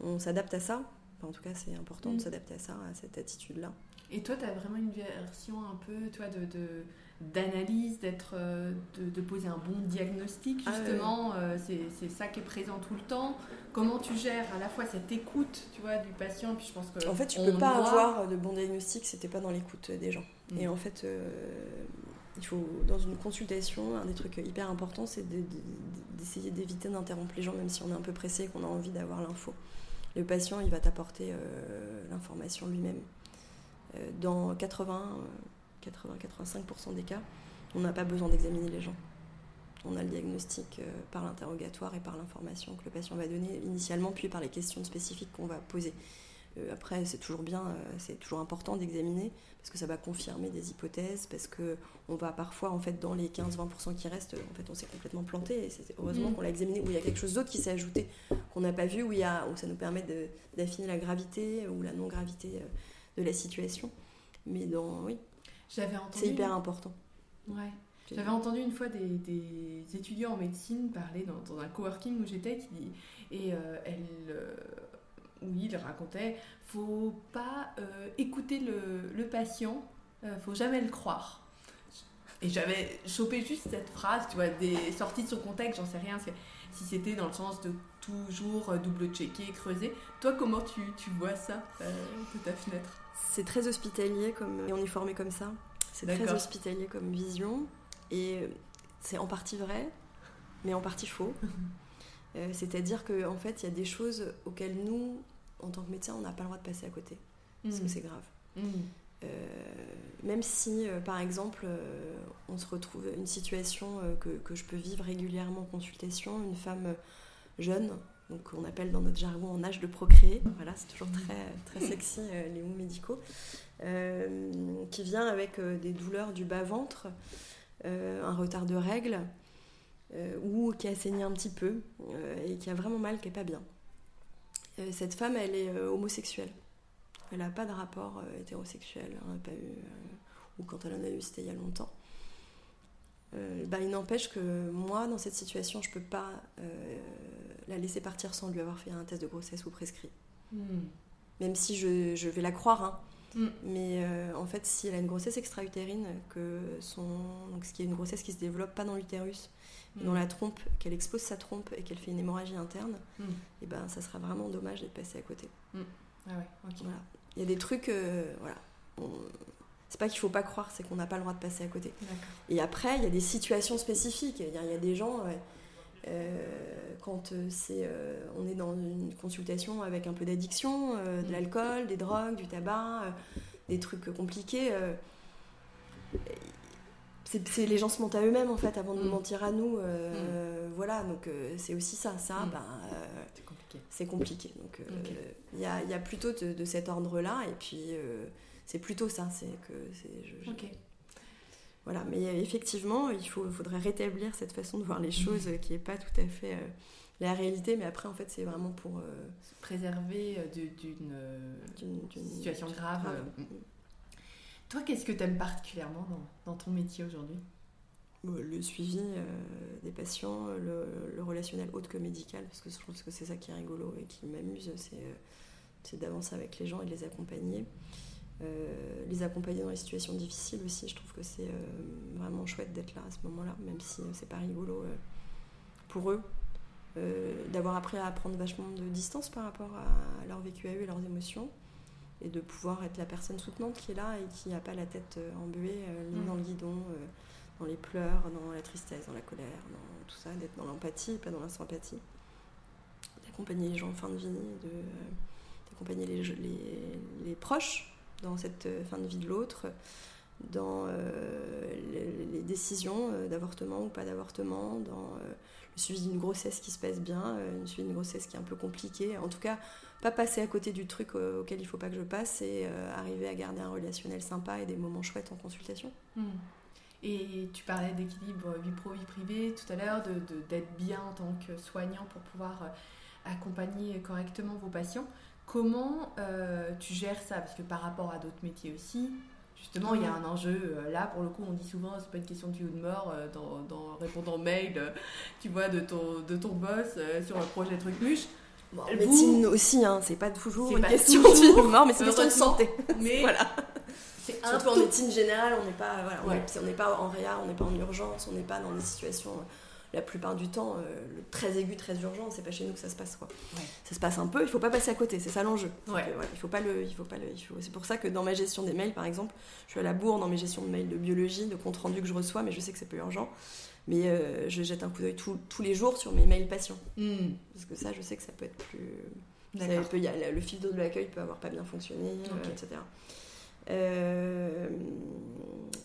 on, on s'adapte à ça. Enfin, en tout cas, c'est important Mm. de s'adapter à ça, à cette attitude-là. Et toi, tu as vraiment une version un peu, toi, de... de- d'analyse, d'être, de, de poser un bon diagnostic Ah, justement, euh, c'est, ça qui est présent tout le temps. Comment tu gères à la fois cette écoute, tu vois, du patient, puis je pense que En fait, tu on peux pas doit- avoir de bon diagnostic si t'es pas dans l'écoute des gens. Mm. Et en fait, euh, il faut, dans une consultation, un des trucs hyper importants, c'est de- de- d'essayer d'éviter d'interrompre les gens, même si on est un peu pressé et qu'on a envie d'avoir l'info. Le patient, il va t'apporter euh, l'information lui-même. Euh, dans 80, euh, 80-85% des cas, on n'a pas besoin d'examiner les gens. On a le diagnostic euh, par l'interrogatoire et par l'information que le patient va donner initialement, puis par les questions spécifiques qu'on va poser. Euh, après, c'est toujours bien, euh, c'est toujours important d'examiner parce que ça va confirmer des hypothèses, parce que on va parfois, en fait, dans les 15-20% qui restent, en fait, on s'est complètement planté. Et c'est heureusement Mm. qu'on l'a examiné, où il y a quelque chose d'autre qui s'est ajouté qu'on n'a pas vu, où, il y a, où ça nous permet d'affiner la gravité ou la non-gravité euh, de la situation. Mais dans, oui, J'avais entendu. c'est hyper important. Ouais. J'avais entendu une fois des, étudiants en médecine parler dans, un coworking où j'étais et elle, où il racontait faut pas écouter le, le patient, faut jamais le croire. Et j'avais chopé juste cette phrase, tu vois, des sorties de son contexte, j'en sais rien, si c'était dans le sens de toujours euh, double-checker, creuser. Toi, comment tu, tu vois ça euh, de ta fenêtre? C'est très hospitalier, comme, et on est formé comme ça. C'est très hospitalier comme vision. Et c'est en partie vrai, mais en partie faux. Euh, c'est-à-dire qu'en en fait, il y a des choses auxquelles nous, en tant que médecins, on n'a pas le droit de passer à côté. Parce que mmh. c'est grave. Mmh. Euh, même si, euh, par exemple, euh, on se retrouve une situation que, que, je peux vivre régulièrement en consultation, une femme jeune, donc on appelle dans notre jargon en âge de procréer, voilà, c'est toujours très, très sexy les mots médicaux, qui vient avec des douleurs du bas-ventre, un retard de règles, ou qui a saigné un petit peu, et qui a vraiment mal, qui n'est pas bien. Cette femme, elle est homosexuelle. Elle n'a pas de rapport euh, hétérosexuel, elle pas eu, euh, ou quand elle en a eu, c'était il y a longtemps. Euh, bah, il n'empêche que moi, dans cette situation, je ne peux pas la laisser partir sans lui avoir fait un test de grossesse ou prescrit. Hmm. Même si je, vais la croire, hein. hmm. mais en fait, si elle a une grossesse extra-utérine, que son, donc ce qui est une grossesse qui se développe pas dans l'utérus, dans hmm. la trompe, qu'elle expose sa trompe et qu'elle fait une hémorragie interne, et eh ben ça sera vraiment dommage d'être passé à côté. Ah ouais, voilà. Il y a des trucs, euh, voilà. C'est pas qu'il faut pas croire, c'est qu'on n'a pas le droit de passer à côté. Et après, il y a des situations spécifiques. Il y, a des gens, euh, quand euh, c'est, on est dans une consultation avec un peu d'addiction, de mm. l'alcool, des drogues, du tabac, des trucs compliqués. C'est les gens se mentent à eux-mêmes en fait avant de nous mm. mentir à nous. Mm. Voilà, donc c'est aussi ça. Ça, ben, c'est compliqué. Donc euh, il y, a, y, a, plutôt de, cet ordre-là, et puis euh, c'est plutôt ça, c'est que. Voilà, mais effectivement, il faut, faudrait rétablir cette façon de voir les choses qui n'est pas tout à fait euh, la réalité, mais après, en fait, c'est vraiment pour. Se préserver d'une situation grave. Toi, qu'est-ce que tu aimes particulièrement dans, ton métier aujourd'hui? Le suivi euh, des patients, le, relationnel autre que médical, parce que je pense que c'est ça qui est rigolo et qui m'amuse, c'est, euh, d'avancer avec les gens et de les accompagner. Euh, les accompagner dans les situations difficiles aussi, je trouve que c'est vraiment chouette d'être là à ce moment-là, même si c'est pas rigolo pour eux. d'avoir appris à prendre vachement de distance par rapport à leur vécu à eux et leurs émotions et de pouvoir être la personne soutenante qui est là et qui n'a pas la tête embuée, mmh. dans le guidon, dans les pleurs, dans la tristesse, dans la colère, dans tout ça, d'être dans l'empathie, pas dans la sympathie. D'accompagner les gens en fin de vie, d'accompagner les, les, les, proches dans cette fin de vie de l'autre, dans euh, les, décisions euh, d'avortement ou pas d'avortement, dans euh, le suivi d'une grossesse qui se passe bien, une suivi d'une grossesse qui est un peu compliquée. En tout cas, pas passer à côté du truc auquel il faut pas que je passe et arriver à garder un relationnel sympa et des moments chouettes en consultation. Hmm. Et tu parlais d'équilibre vie pro, vie privée tout à l'heure, d'être de, d'être bien en tant que soignant pour pouvoir euh, accompagner correctement vos patients. Comment euh, tu gères ça? Parce que par rapport à d'autres métiers aussi, justement, il y a un enjeu. Euh, là, pour le coup, on dit souvent, c'est pas une question de vie ou de mort dans, répondant mail, tu vois, de ton, de ton boss sur un projet truc Bon, médecine aussi, hein, c'est pas toujours une question de vie ou de mort, mais c'est une question de santé. Mais voilà. Surtout en médecine générale, on n'est pas, voilà, on n'est pas en réa, on n'est pas en urgence, on n'est pas dans des situations euh, la plupart du temps euh, le très aigu, très urgent, c'est pas chez nous que ça se passe quoi. Ça se passe un peu, il faut pas passer à côté, c'est ça l'enjeu. il faut pas le, il faut pas le, C'est pour ça que dans ma gestion des mails, par exemple, je suis à la bourre dans mes gestions de mails de biologie, de compte rendu que je reçois, mais je sais que c'est peu urgent. Mais euh, je jette un coup d'œil tous les jours sur mes mails patients, hmm. parce que ça, je sais que ça peut être plus. peut, y a, le fil d'eau de l'accueil peut avoir pas bien fonctionné, etc. Euh,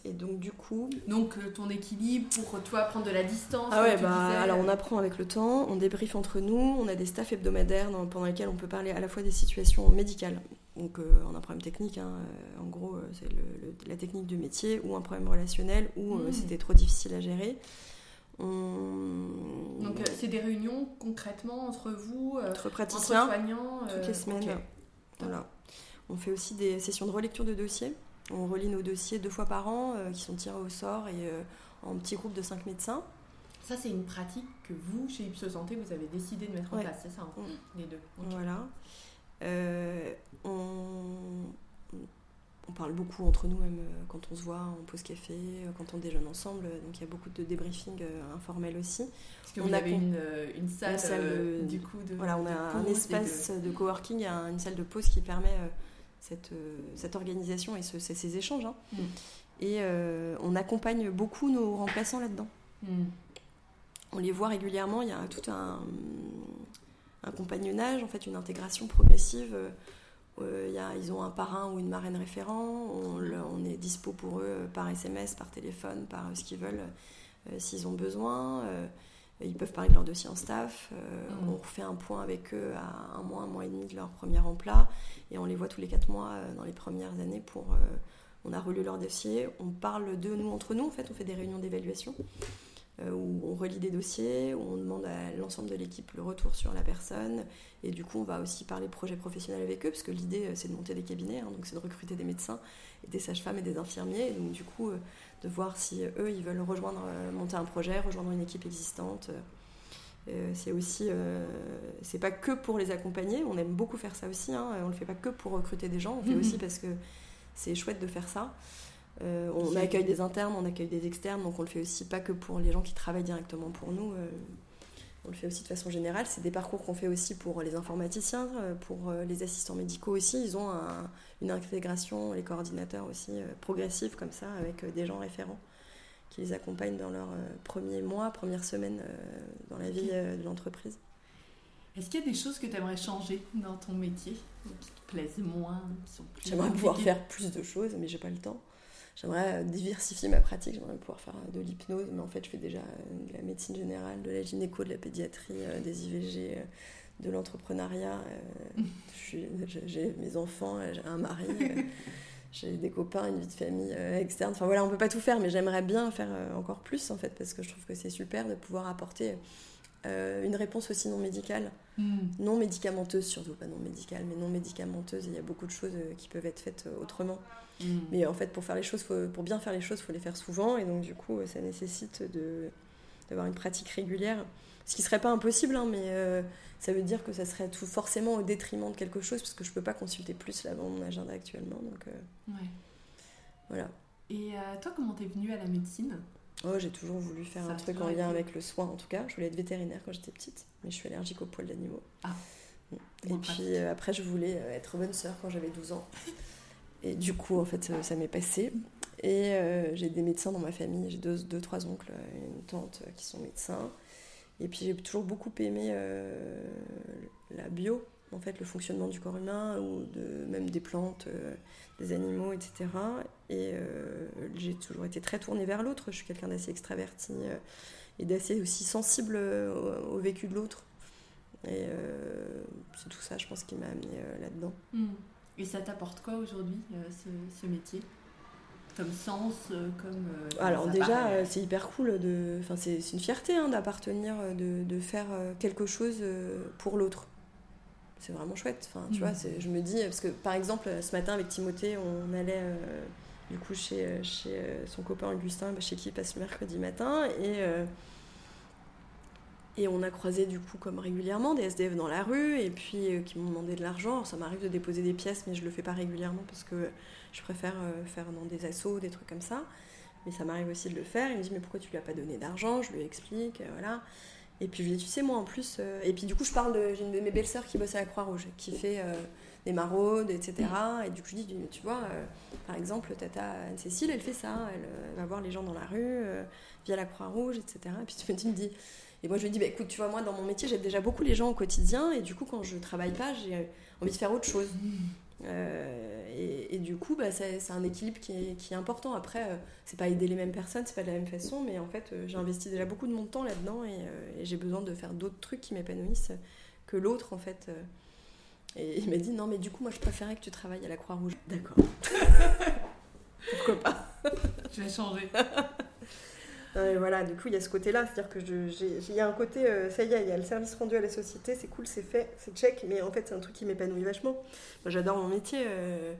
et donc du coup... Donc euh, ton équilibre pour toi prendre de la distance Ah ouais, bah, alors on apprend avec le temps, on débriefe entre nous, on a des staffs hebdomadaires pendant lesquels on peut parler à la fois des situations médicales, donc euh, on a un problème technique, hein, en gros c'est la technique du métier, ou un problème relationnel, ou hmm. c'était trop difficile à gérer. Donc c'est des réunions concrètement entre vous, entre praticiens, entre soignants, toutes les semaines. Voilà. On fait aussi des sessions de relecture de dossiers. On relit nos dossiers deux fois par an, euh, qui sont tirés au sort, et euh, en petit groupe de 5 médecins. Ça, c'est une pratique que vous, chez Ipso Santé, vous avez décidé de mettre en place, c'est ça, hein, mm. les deux. Voilà. Euh, on, on, parle beaucoup entre nous, même euh, quand on se voit en pause café, euh, quand on déjeune ensemble. Donc il y a beaucoup de débriefing informel aussi. Parce que on a une, une, salle, du coup de. Voilà, on a un espace de, coworking, une salle de pause qui permet cette, cette organisation et ces échanges. Hein. Mm. Et on accompagne beaucoup nos remplaçants là-dedans. Mm on les voit régulièrement, il y a tout un, compagnonnage, en fait, une intégration progressive. Euh, il ils ont un parrain ou une marraine référent, on, est dispo pour eux par SMS, par téléphone, par ce qu'ils veulent, euh, s'ils ont besoin. Euh, ils peuvent parler de leur dossier en staff. Mm. On refait un point avec eux à un mois, un mois et demi de leur premier emploi. Et on les voit tous les quatre mois dans les premières années pour. on a relu leur dossier. On parle de nous entre nous, en fait. On fait des réunions d'évaluation. Euh, où on relie des dossiers, où on demande à l'ensemble de l'équipe le retour sur la personne. Et du coup, on va aussi parler projets professionnels avec eux, parce que l'idée, euh, c'est de monter des cabinets, hein, donc c'est de recruter des médecins, et des sages-femmes et des infirmiers. Et donc, du coup, euh, de voir si eux, ils veulent rejoindre, monter un projet, rejoindre une équipe existante. c'est aussi, c'est pas que pour les accompagner, on aime beaucoup faire ça aussi, hein, on le fait pas que pour recruter des gens, on fait aussi parce que c'est chouette de faire ça. Euh, on accueille des internes, on accueille des externes, donc on le fait aussi pas que pour les gens qui travaillent directement pour nous. Euh, on le fait aussi de façon générale. C'est des parcours qu'on fait aussi pour les informaticiens, euh, pour les assistants médicaux aussi. Ils ont une intégration, les coordinateurs aussi, progressive comme ça, avec des gens référents qui les accompagnent dans leurs premiers mois, premières semaines dans la vie de l'entreprise. Est-ce qu'il y a des choses que tu aimerais changer dans ton métier qui te plaisent moins J'aimerais pouvoir faire plus de choses, mais j'ai pas le temps. J'aimerais diversifier ma pratique, j'aimerais pouvoir faire de l'hypnose, mais en fait, je fais déjà de la médecine générale, de la gynéco, de la pédiatrie, euh, des IVG, euh, de l'entrepreneuriat. Euh, j'ai mes enfants, j'ai un mari, j'ai des copains, une vie de famille externe. Enfin voilà, on peut pas tout faire, mais j'aimerais bien faire encore plus en fait, parce que je trouve que c'est super de pouvoir apporter une réponse aussi non médicale, hmm. non médicamenteuse surtout, pas non médicale, mais non médicamenteuse. Il y a beaucoup de choses qui peuvent être faites autrement. Mm. Mais en fait, pour faire les choses, pour bien faire les choses, il faut les faire souvent. Et donc, du coup, ça nécessite d'avoir une pratique régulière. Ce qui serait pas impossible, hein, mais euh, ça veut dire que ça serait tout forcément au détriment de quelque chose, parce que je peux pas consulter plus là dans mon agenda actuellement. Donc, euh, voilà. Et euh, toi, comment t'es venue à la médecine? Oh, j'ai toujours voulu faire un truc en lien avec le soin, en tout cas. Je voulais être vétérinaire quand j'étais petite, mais je suis allergique aux poils d'animaux. Ah. Et puis après, je voulais être bonne sœur quand j'avais 12 ans. Et du coup, en fait, ça, m'est passé. Et euh, j'ai des médecins dans ma famille. J'ai deux, deux, trois oncles et une tante qui sont médecins. Et puis j'ai toujours beaucoup aimé euh, la bio, en fait, le fonctionnement du corps humain ou de, même des plantes, euh, des animaux, etc. Et j'ai toujours été très tournée vers l'autre. Je suis quelqu'un d'assez extraverti et d'assez aussi sensible au, vécu de l'autre. Et c'est tout ça, je pense, qui m'a amené là-dedans. Hmm. Et ça t'apporte quoi aujourd'hui, euh, ce, métier? Comme sens, euh, comme... Euh, Alors déjà, c'est hyper cool, de... enfin, c'est une fierté hein, d'appartenir, de, de, faire quelque chose pour l'autre. C'est vraiment chouette. Enfin, tu vois, mm. je me dis, parce que par exemple, ce matin avec Timothée, on allait du coup chez, chez son copain Augustin, bah, chez qui il passe le mercredi matin, et et on a croisé du coup comme régulièrement des SDF dans la rue et puis euh, qui m'ont demandé de l'argent. Ça m'arrive de déposer des pièces mais je le fais pas régulièrement parce que je préfère euh, faire dans des assos, des trucs comme ça. Mais ça m'arrive aussi de le faire. Il me dit mais pourquoi tu lui as pas donné d'argent? Je lui explique, euh, voilà. Et puis je lui dis tu sais moi en plus... Et puis du coup je parle de... J'ai une de mes belles-sœurs qui bosse à la Croix-Rouge, qui fait des maraudes, etc. Et du coup je dis tu vois, par exemple Tata Anne-Cécile elle fait ça, elle, va voir les gens dans la rue via la Croix-Rouge, etc. Et puis tu me dis et moi, je lui dis, bah, écoute, tu vois, moi, dans mon métier, j'aide déjà beaucoup les gens au quotidien. Et du coup, quand je travaille pas, j'ai envie de faire autre chose. Euh, et, du coup, bah, c'est un équilibre qui est, qui est important. Après, euh, c'est pas aider les mêmes personnes, c'est pas de la même façon, mais en fait, euh, j'ai investi déjà beaucoup de mon temps là-dedans et, j'ai besoin de faire d'autres trucs qui m'épanouissent que l'autre, en fait. Et il m'a dit, non, mais du coup, moi, je préférais que tu travailles à la Croix-Rouge. D'accord. Pourquoi pas? Je vais changer. voilà, du coup, il y a ce côté-là, c'est-à-dire que il y a un côté, euh, ça y est, il y a le service rendu à la société, c'est cool, c'est fait, c'est check, mais en fait, c'est un truc qui m'épanouit vachement. Moi, j'adore mon métier. Euh,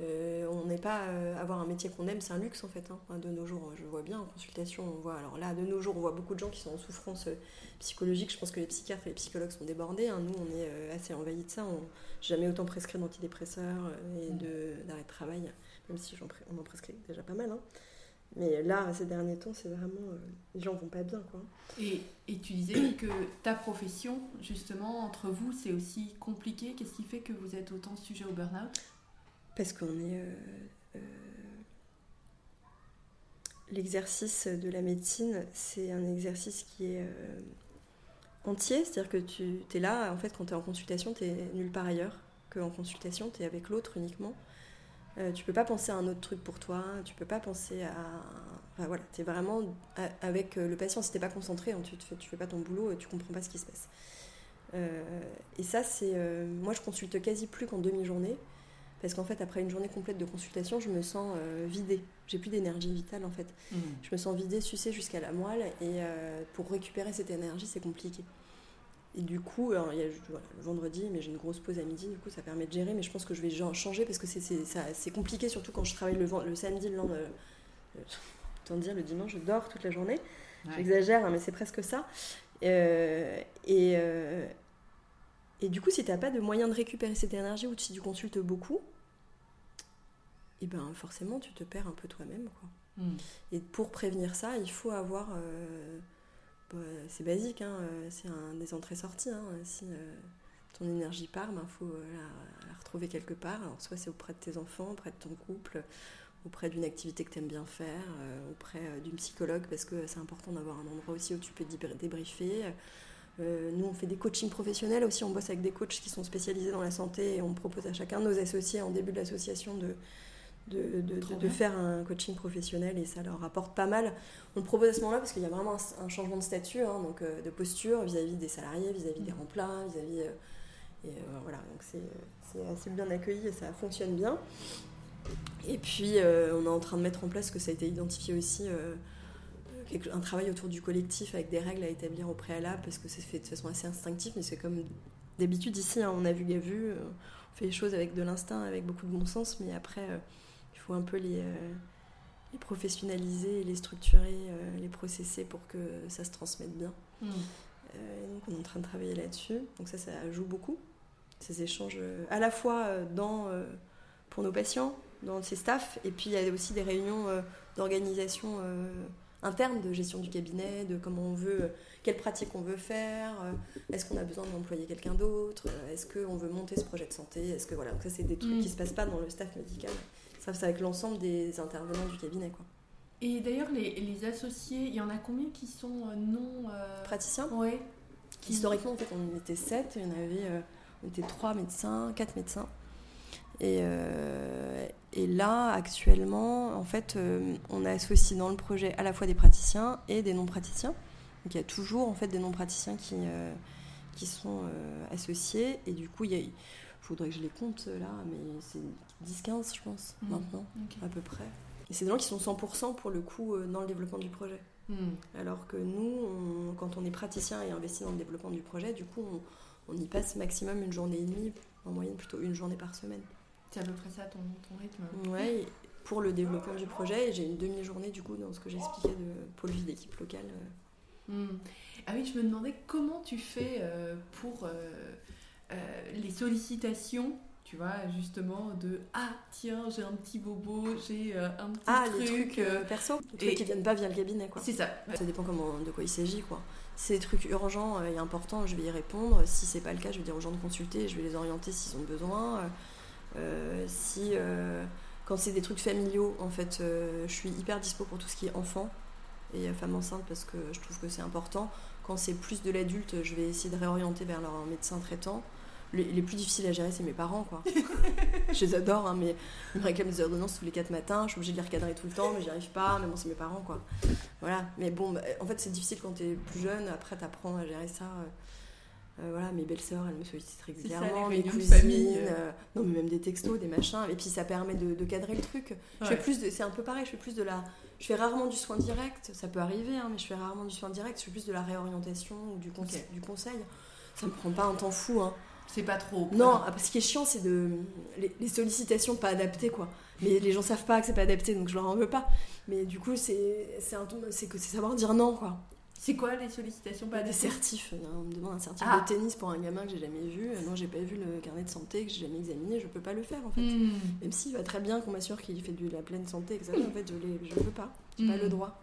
Euh, on n'est pas euh, avoir un métier qu'on aime, c'est un luxe en fait. hein. De nos jours, je vois bien en consultation, on voit. Alors là, de nos jours, on voit beaucoup de gens qui sont en souffrance euh, psychologique. Je pense que les psychiatres et les psychologues sont débordés. hein. Nous, on est euh, assez envahis de ça. On j'ai jamais autant prescrit d'antidépresseurs euh, et de d'arrêt de travail, même si on en prescrit déjà pas mal. hein. Mais là, ces derniers temps, c'est vraiment euh, les gens vont pas bien, quoi. Et, et tu disais que ta profession, justement, entre vous, c'est aussi compliqué. Qu'est-ce qui fait que vous êtes autant sujet au burn-out? Parce qu'on est. euh, euh, L'exercice de la médecine, c'est un exercice qui est entier, c'est-à-dire que tu es là, en fait, quand tu es en consultation, tu es nulle part ailleurs qu'en consultation, tu es avec l'autre uniquement. Euh, tu peux pas penser à un autre truc pour toi, tu peux pas penser à. Enfin voilà, tu es vraiment avec euh, le patient. Si tu pas concentré, hein, tu, te fais, tu fais pas ton boulot et tu comprends pas ce qui se passe. Euh, et ça, c'est. euh, moi, je consulte quasi plus qu'en demi-journée. Parce qu'en fait, après une journée complète de consultation, je me sens vidée. J'ai plus d'énergie vitale en fait. Je me sens vidée, sucée jusqu'à la moelle. Et pour récupérer cette énergie, c'est compliqué. Et du coup, alors, il y a, voilà, le vendredi, mais j'ai une grosse pause à midi, du coup, ça permet de gérer. Mais je pense que je vais changer parce que c'est- compliqué, surtout quand je travaille le, le samedi, le lendemain. euh, autant dire, le dimanche, je dors toute la journée. J'exagère, hein, mais c'est presque ça. Euh, et, euh, et du coup, si tu n'as pas de moyen de récupérer cette énergie ou si tu consultes beaucoup, et ben forcément, tu te perds un peu toi-même. quoi. Mm. Et pour prévenir ça, il faut avoir. C'est basique, hein, euh, c'est un des entrées-sorties. hein, si euh, ton énergie part, il faut euh, la, retrouver quelque part. Soit c'est auprès de tes enfants, auprès de ton couple, auprès d'une activité que tu aimes bien faire, auprès d'une psychologue, parce que c'est important d'avoir un endroit aussi où tu peux débr- débriefer. Nous, on fait des coachings professionnels aussi, on bosse avec des coachs qui sont spécialisés dans la santé et on propose à chacun nos associés en début de l'association de, de, de- Trop de- bien. de faire un coaching professionnel et ça leur apporte pas mal. On le propose à ce moment-là parce qu'il y a vraiment un, un changement de statut, hein, donc euh, de posture vis-à-vis des salariés, vis-à-vis des Mm. remplats, vis-à-vis. euh, et euh, voilà, donc c'est assez bien accueilli et ça fonctionne bien. Et puis, on est en train de mettre en place, que ça a été identifié aussi, un travail autour du collectif avec des règles à établir au préalable, parce que c'est fait de façon assez instinctive, mais c'est comme d'habitude ici, hein, on a vu, a vu, on fait les choses avec de l'instinct, avec beaucoup de bon sens, mais après, faut un peu les, euh, les professionnaliser, les structurer, euh, les processer pour que ça se transmette bien. Mm. Euh, et donc on est en train de travailler là-dessus. Donc ça, ça joue beaucoup. Ces échanges à la fois dans, pour nos patients, dans ces staffs, et puis il y a aussi des réunions d'organisation interne, de gestion du cabinet, de comment on veut, quelles pratiques on veut faire, est-ce qu'on a besoin d'employer quelqu'un d'autre, est-ce qu'on veut monter ce projet de santé, est-ce que voilà, donc ça c'est des trucs Mm. qui se passent pas dans le staff médical. Ça c'est avec l'ensemble des intervenants du cabinet quoi. Et d'ailleurs, les, les associés, il y en a combien qui sont euh, non. euh, Praticiens. Qui- Historiquement, en fait, on était sept. Il y en avait, euh, on était trois médecins, quatre médecins. Et, euh, et là, actuellement, en fait, euh, on associe dans le projet à la fois des praticiens et des non-praticiens. Donc il y a toujours en fait des non-praticiens qui, euh, qui sont associés. Et du coup, il y a- il faudrait que je les compte là, mais c'est 10-15, je pense, Mhm. maintenant, à peu près. Et c'est des gens qui sont 100% pour le coup euh, dans le développement du projet. Mm. Alors que nous, on- quand on est praticien et investi dans le développement du projet, du coup, on, on y passe maximum une journée et demie, en moyenne plutôt une journée par semaine. C'est à peu près ça ton, ton rythme. Ouais, pour le développement du projet, et j'ai une demi-journée du coup dans ce que j'expliquais de pôle vie d'équipe locale. Mm. Ah oui, je me demandais comment tu fais euh, pour euh, euh, les sollicitations, tu vois, justement, de Ah, tiens, j'ai un petit bobo, j'ai euh, un petit Ah, truc. les trucs euh, euh, perso, les et- trucs qui viennent pas via le cabinet quoi. C'est ça. Ça dépend comment, de quoi il s'agit quoi. C'est des trucs urgents euh, et importants, je vais y répondre. Si c'est pas le cas, je vais dire aux gens de consulter, je vais les orienter s'ils ont besoin. Euh, si quand c'est des trucs familiaux, en fait, je suis hyper dispo pour tout ce qui est enfant et femme enceinte parce que je trouve que c'est important. Quand c'est plus de l'adulte, je vais essayer de réorienter vers leur médecin traitant. Les, les plus difficiles à gérer, c'est mes parents, quoi. je les adore, hein, mais ils me réclament des ordonnances tous les 4 matins. Je suis obligée de les recadrer tout le temps, mais j'y arrive pas. Mais bon, c'est mes parents, quoi. Voilà. Mais bon, bah, en fait, c'est difficile quand t'es plus jeune. Après, t'apprends à gérer ça. euh, euh, voilà, mes belles-sœurs, elles me sollicitent ça, régulièrement, mes cousines, euh, non mais même des textos, des machins, et puis ça permet de, de cadrer le truc. Je fais Ouais. plus de, c'est un peu pareil, je fais plus de la, je fais rarement du soin direct, ça peut arriver, hein, mais je fais rarement du soin direct, je fais plus de la réorientation ou du, conse- Ok. du conseil. Ça me prend pas un temps fou, hein. C'est pas trop. Non, ce qui est chiant, c'est de les, sollicitations pas adaptées, quoi. Mais les gens savent pas que c'est pas adapté, donc je leur en veux pas. Mais du coup, c'est c'est que c'est savoir dire non, quoi. C'est quoi les sollicitations pas Des certifs. On me demande un certif ah. de tennis pour un gamin que j'ai jamais vu. Non, j'ai pas vu le carnet de santé que j'ai jamais examiné. Je peux pas le faire en fait. Hmm. Même s'il va très bien qu'on m'assure qu'il fait de la pleine santé, etc. En fait, je ne peux pas. J'ai pas le hmm. droit.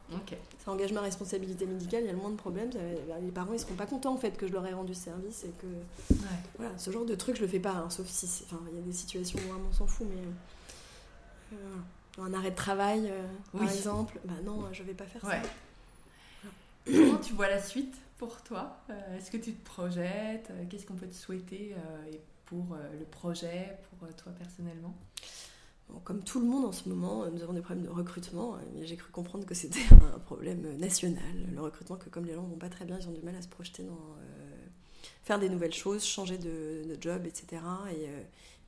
C'est engagement responsabilité médicale. Il y a le moins de problèmes. Les parents ils seront pas contents en fait que je leur ai rendu service et que voilà, ce genre de truc je le fais pas. Hein, sauf si, enfin, il y a des situations où on s'en fout, mais euh, un arrêt de travail, euh, par exemple, bah non, je vais pas faire ça. Comment tu vois la suite pour toi? Euh, Est-ce que tu te projettes? Euh, Qu'est-ce qu'on peut te souhaiter euh, pour le projet, pour toi personnellement? Comme tout le monde en ce moment, nous avons des problèmes de recrutement, j'ai cru comprendre que c'était un problème national, le recrutement, que comme les gens vont pas très bien, ils ont du mal à se projeter dans faire des nouvelles choses, changer de, job, etc. Et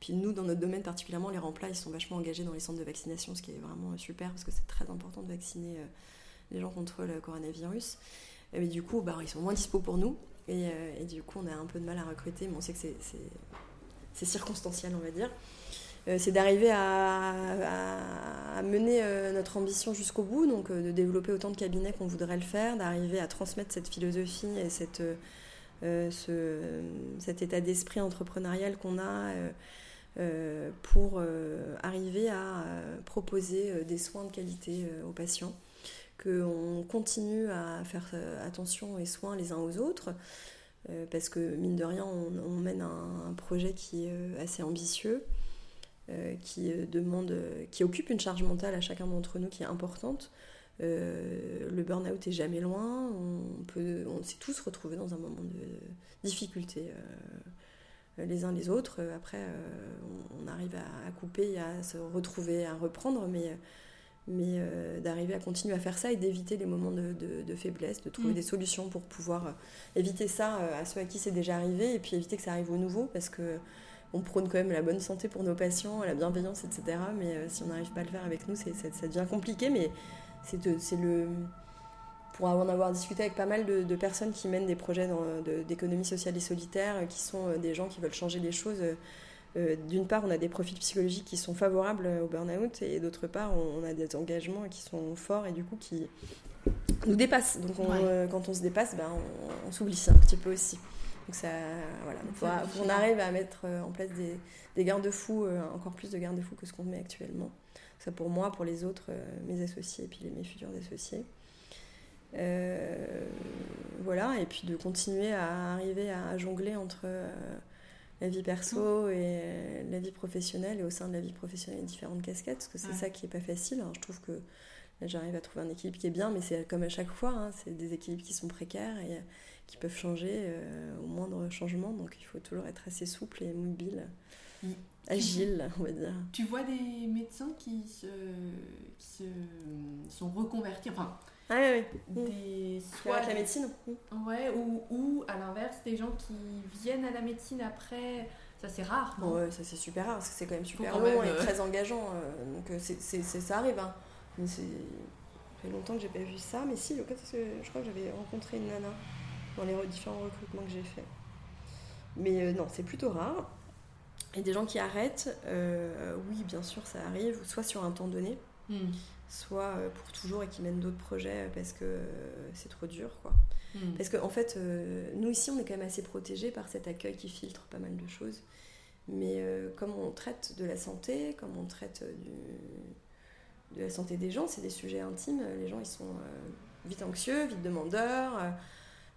puis nous, dans notre domaine particulièrement, les remplats, ils sont vachement engagés dans les centres de vaccination, ce qui est vraiment super, parce que c'est très important de vacciner les gens contre le coronavirus. Mais du coup, bah, ils sont moins dispo pour nous. Euh, et, du coup, on a un peu de mal à recruter, mais on sait que c'est circonstanciel, on va dire. Euh, c'est d'arriver à, mener euh, notre ambition jusqu'au bout, donc de développer autant de cabinets qu'on voudrait le faire, d'arriver à transmettre cette philosophie et cet état d'esprit entrepreneurial qu'on a pour arriver à proposer des soins de qualité aux patients qu'on continue à faire euh, attention et soin les uns aux autres, euh, parce que mine de rien, on, mène un, projet qui est euh, assez ambitieux, qui demande, qui occupe une charge mentale à chacun d'entre nous qui est importante. le burn-out est jamais loin, on, peut, on s'est tous retrouvés dans un moment de difficulté les uns les autres. Après, on, arrive à, à, couper, à se retrouver, à reprendre, mais mais euh, d'arriver à continuer à faire ça et d'éviter les moments de, de, faiblesse, de trouver mm. des solutions pour pouvoir euh, éviter ça euh, à ceux à qui c'est déjà arrivé et puis éviter que ça arrive aux nouveaux parce que on prône quand même la bonne santé pour nos patients, la bienveillance, etc. Mais si on n'arrive pas à le faire avec nous, c'est, ça devient compliqué. Mais c'est, c'est le. Pour en avoir discuté avec pas mal de, personnes qui mènent des projets d'économie sociale et solitaire, qui sont des gens qui veulent changer les choses euh, d'une part, on a des profils psychologiques qui sont favorables au burn-out et d'autre part, on, a des engagements qui sont forts et du coup qui nous dépassent. Donc euh, quand on se dépasse, ben, on, s'oublie un petit peu aussi. Donc ça, voilà, on arrive à mettre euh, en place des, des garde-fous, encore plus de garde-fous que ce qu'on met actuellement. Ça pour moi, pour les autres, mes associés et puis mes futurs associés. voilà, et puis de continuer à arriver à jongler entre la vie perso et euh, la vie professionnelle, et au sein de la vie professionnelle, différentes casquettes, parce que c'est ça qui est pas facile. Hein. Je trouve que j'arrive à trouver un équilibre qui est bien, mais c'est comme à chaque fois, hein, c'est des équilibres qui sont précaires et qui peuvent changer euh, au moindre changement, donc il faut toujours être assez souple et mobile. Mm. Agile, on va dire. Tu vois des médecins qui se, qui se sont reconvertis, enfin, ah oui, oui. Des, soit la médecine. Ouais, ou, ou à l'inverse, des gens qui viennent à la médecine après. Ça, c'est rare. ouais, ça, c'est super rare parce que c'est quand même super long et euh, très engageant. Euh, donc, c'est, c'est, ça arrive. Hein. Mais c'est. Ça fait longtemps que j'ai pas vu ça. Mais si, je crois que j'avais rencontré une nana dans les différents recrutements que j'ai fait. Mais non, c'est plutôt rare. Et des gens qui arrêtent, oui, bien sûr, ça arrive, soit sur un temps donné. Hmm soit euh, pour toujours et qui mènent d'autres projets parce que euh, c'est trop dur quoi. Hmm. Parce qu'en en fait, euh, nous ici on est quand même assez protégés par cet accueil qui filtre pas mal de choses. Mais comme on traite de la santé, comme on traite du, de la santé des gens, c'est des sujets intimes, les gens ils sont vite anxieux, vite demandeurs.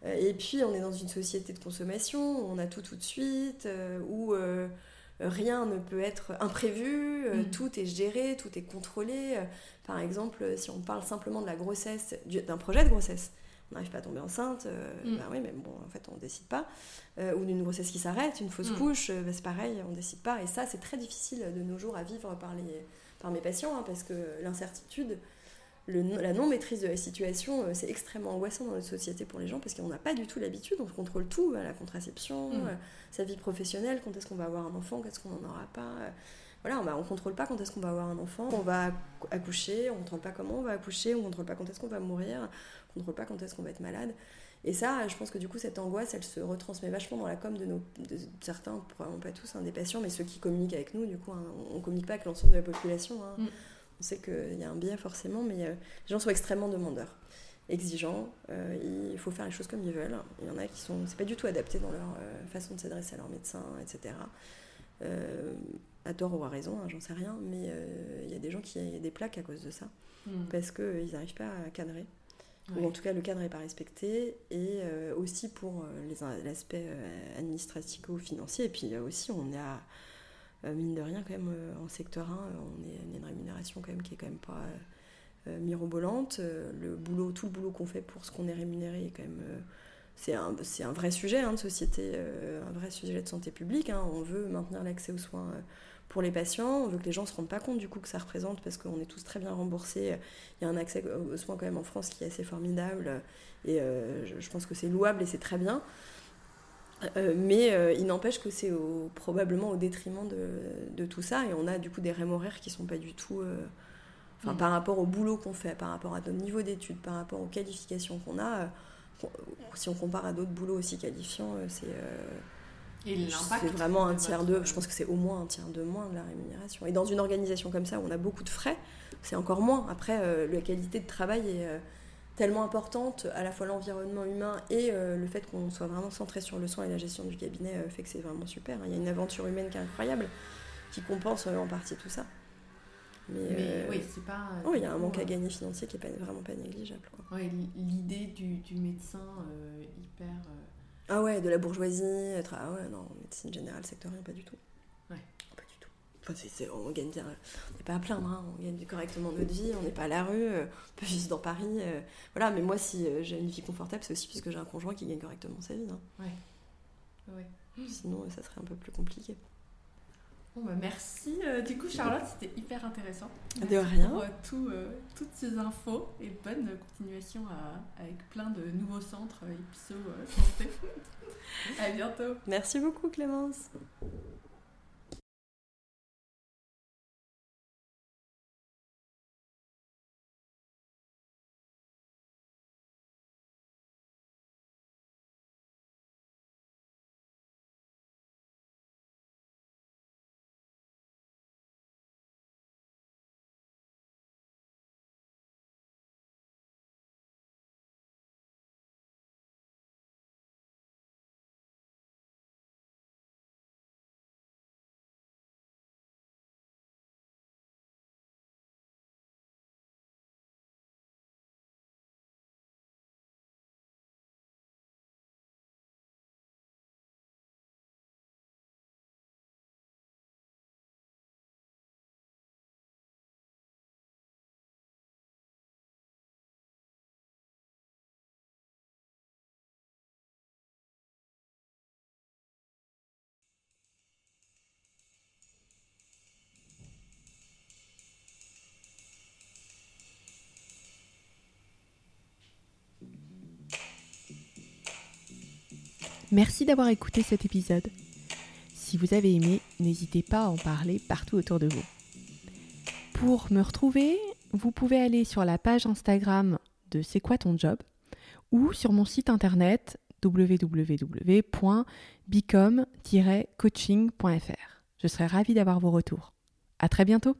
Et puis on est dans une société de consommation, on a tout tout de suite, où rien ne peut être imprévu, hmm. tout est géré, tout est contrôlé. Par exemple, si on parle simplement de la grossesse, d'un projet de grossesse, on n'arrive pas à tomber enceinte, euh, mm. bah oui, mais bon, en fait, on ne décide pas. Euh, ou d'une grossesse qui s'arrête, une fausse mm. couche, euh, bah, c'est pareil, on ne décide pas. Et ça, c'est très difficile de nos jours à vivre par, les, par mes patients, hein, parce que l'incertitude, la non-maîtrise de la situation, c'est extrêmement angoissant dans notre société pour les gens, parce qu'on n'a pas du tout l'habitude, on contrôle tout, la contraception, mm. sa vie professionnelle, quand est-ce qu'on va avoir un enfant, qu'est-ce qu'on n'en aura pas voilà, on ne contrôle pas quand est-ce qu'on va avoir un enfant, on va accoucher, on ne contrôle pas comment on va accoucher, on ne contrôle pas quand est-ce qu'on va mourir, on ne contrôle pas quand est-ce qu'on va être malade. Et ça, je pense que du coup, cette angoisse, elle se retransmet vachement dans la com de, nos, de certains, probablement pas tous, hein, des patients, mais ceux qui communiquent avec nous, du coup, hein, on ne communique pas avec l'ensemble de la population. Hein. Mm. On sait qu'il y a un biais forcément, mais euh, les gens sont extrêmement demandeurs, exigeants. Euh, il faut faire les choses comme ils veulent. Il y en a qui sont, c'est pas du tout adapté dans leur euh, façon de s'adresser à leur médecin, etc. à tort ou à raison, j'en sais rien, mais il y a des gens qui ont des plaques à cause de ça, mm. parce qu'ils n'arrivent pas à cadrer ou en tout cas le cadre n'est pas respecté, et euh, aussi pour euh, l'aspect euh, administratif ou financier, et puis aussi on est à, mine de rien quand même en secteur 1, on est, une rémunération quand même qui est quand même pas mirobolante, le boulot, tout le boulot qu'on fait pour ce qu'on est rémunéré est quand même... c'est un, un, vrai sujet hein, de société, un vrai sujet de santé publique. Hein. On veut maintenir l'accès aux soins pour les patients. On veut que les gens ne se rendent pas compte du coup que ça représente parce qu'on est tous très bien remboursés. Il y a un accès aux soins quand même en France qui est assez formidable et euh, je pense que c'est louable et c'est très bien. Euh, mais euh, il n'empêche que c'est probablement au détriment de, de, tout ça et on a du coup des rémoraires qui sont pas du tout enfin mm. par rapport au boulot qu'on fait par rapport à notre niveau d'études par rapport aux qualifications qu'on a si on compare à d'autres boulots aussi qualifiants c'est c'est vraiment un tiers de, je pense que c'est au moins un tiers de moins de la rémunération. Et dans une organisation comme ça où on a beaucoup de frais, c'est encore moins. Après, euh, la qualité de travail est euh, tellement importante, à la fois l'environnement humain et euh, le fait qu'on soit vraiment centré sur le soin et la gestion du cabinet fait que c'est vraiment super. Il y a une aventure humaine qui est incroyable, qui compense en partie tout ça. Mais, oui, c'est pas. Oh, il y a un manque à gagner financier qui est pas, vraiment pas négligeable. L'idée du, du, médecin hyper ah ouais, de la bourgeoisie, être... ah ouais, non, médecine générale, sectorielle, pas du tout. On gagne bien, on n'est pas à plaindre, hein, on gagne correctement notre vie, on n'est pas à la rue, euh, on peut vivre dans Paris. Euh, voilà, mais moi, si euh, j'ai une vie confortable, c'est aussi puisque j'ai un conjoint qui gagne correctement sa vie. Hein. Ouais. ouais. Sinon, ça serait un peu plus compliqué. Bon, bah merci. du coup, Charlotte, c'était hyper intéressant. de rien. Pour tout, toutes ces infos et bonne continuation avec plein de nouveaux centres Ipso Santé. à bientôt. Merci beaucoup, Clémence. Merci d'avoir écouté cet épisode. Si vous avez aimé, n'hésitez pas à en parler partout autour de vous. Pour me retrouver, vous pouvez aller sur la page Instagram de C'est quoi ton job ou sur mon site internet www.bicom-coaching.fr. Je serai ravie d'avoir vos retours. À très bientôt!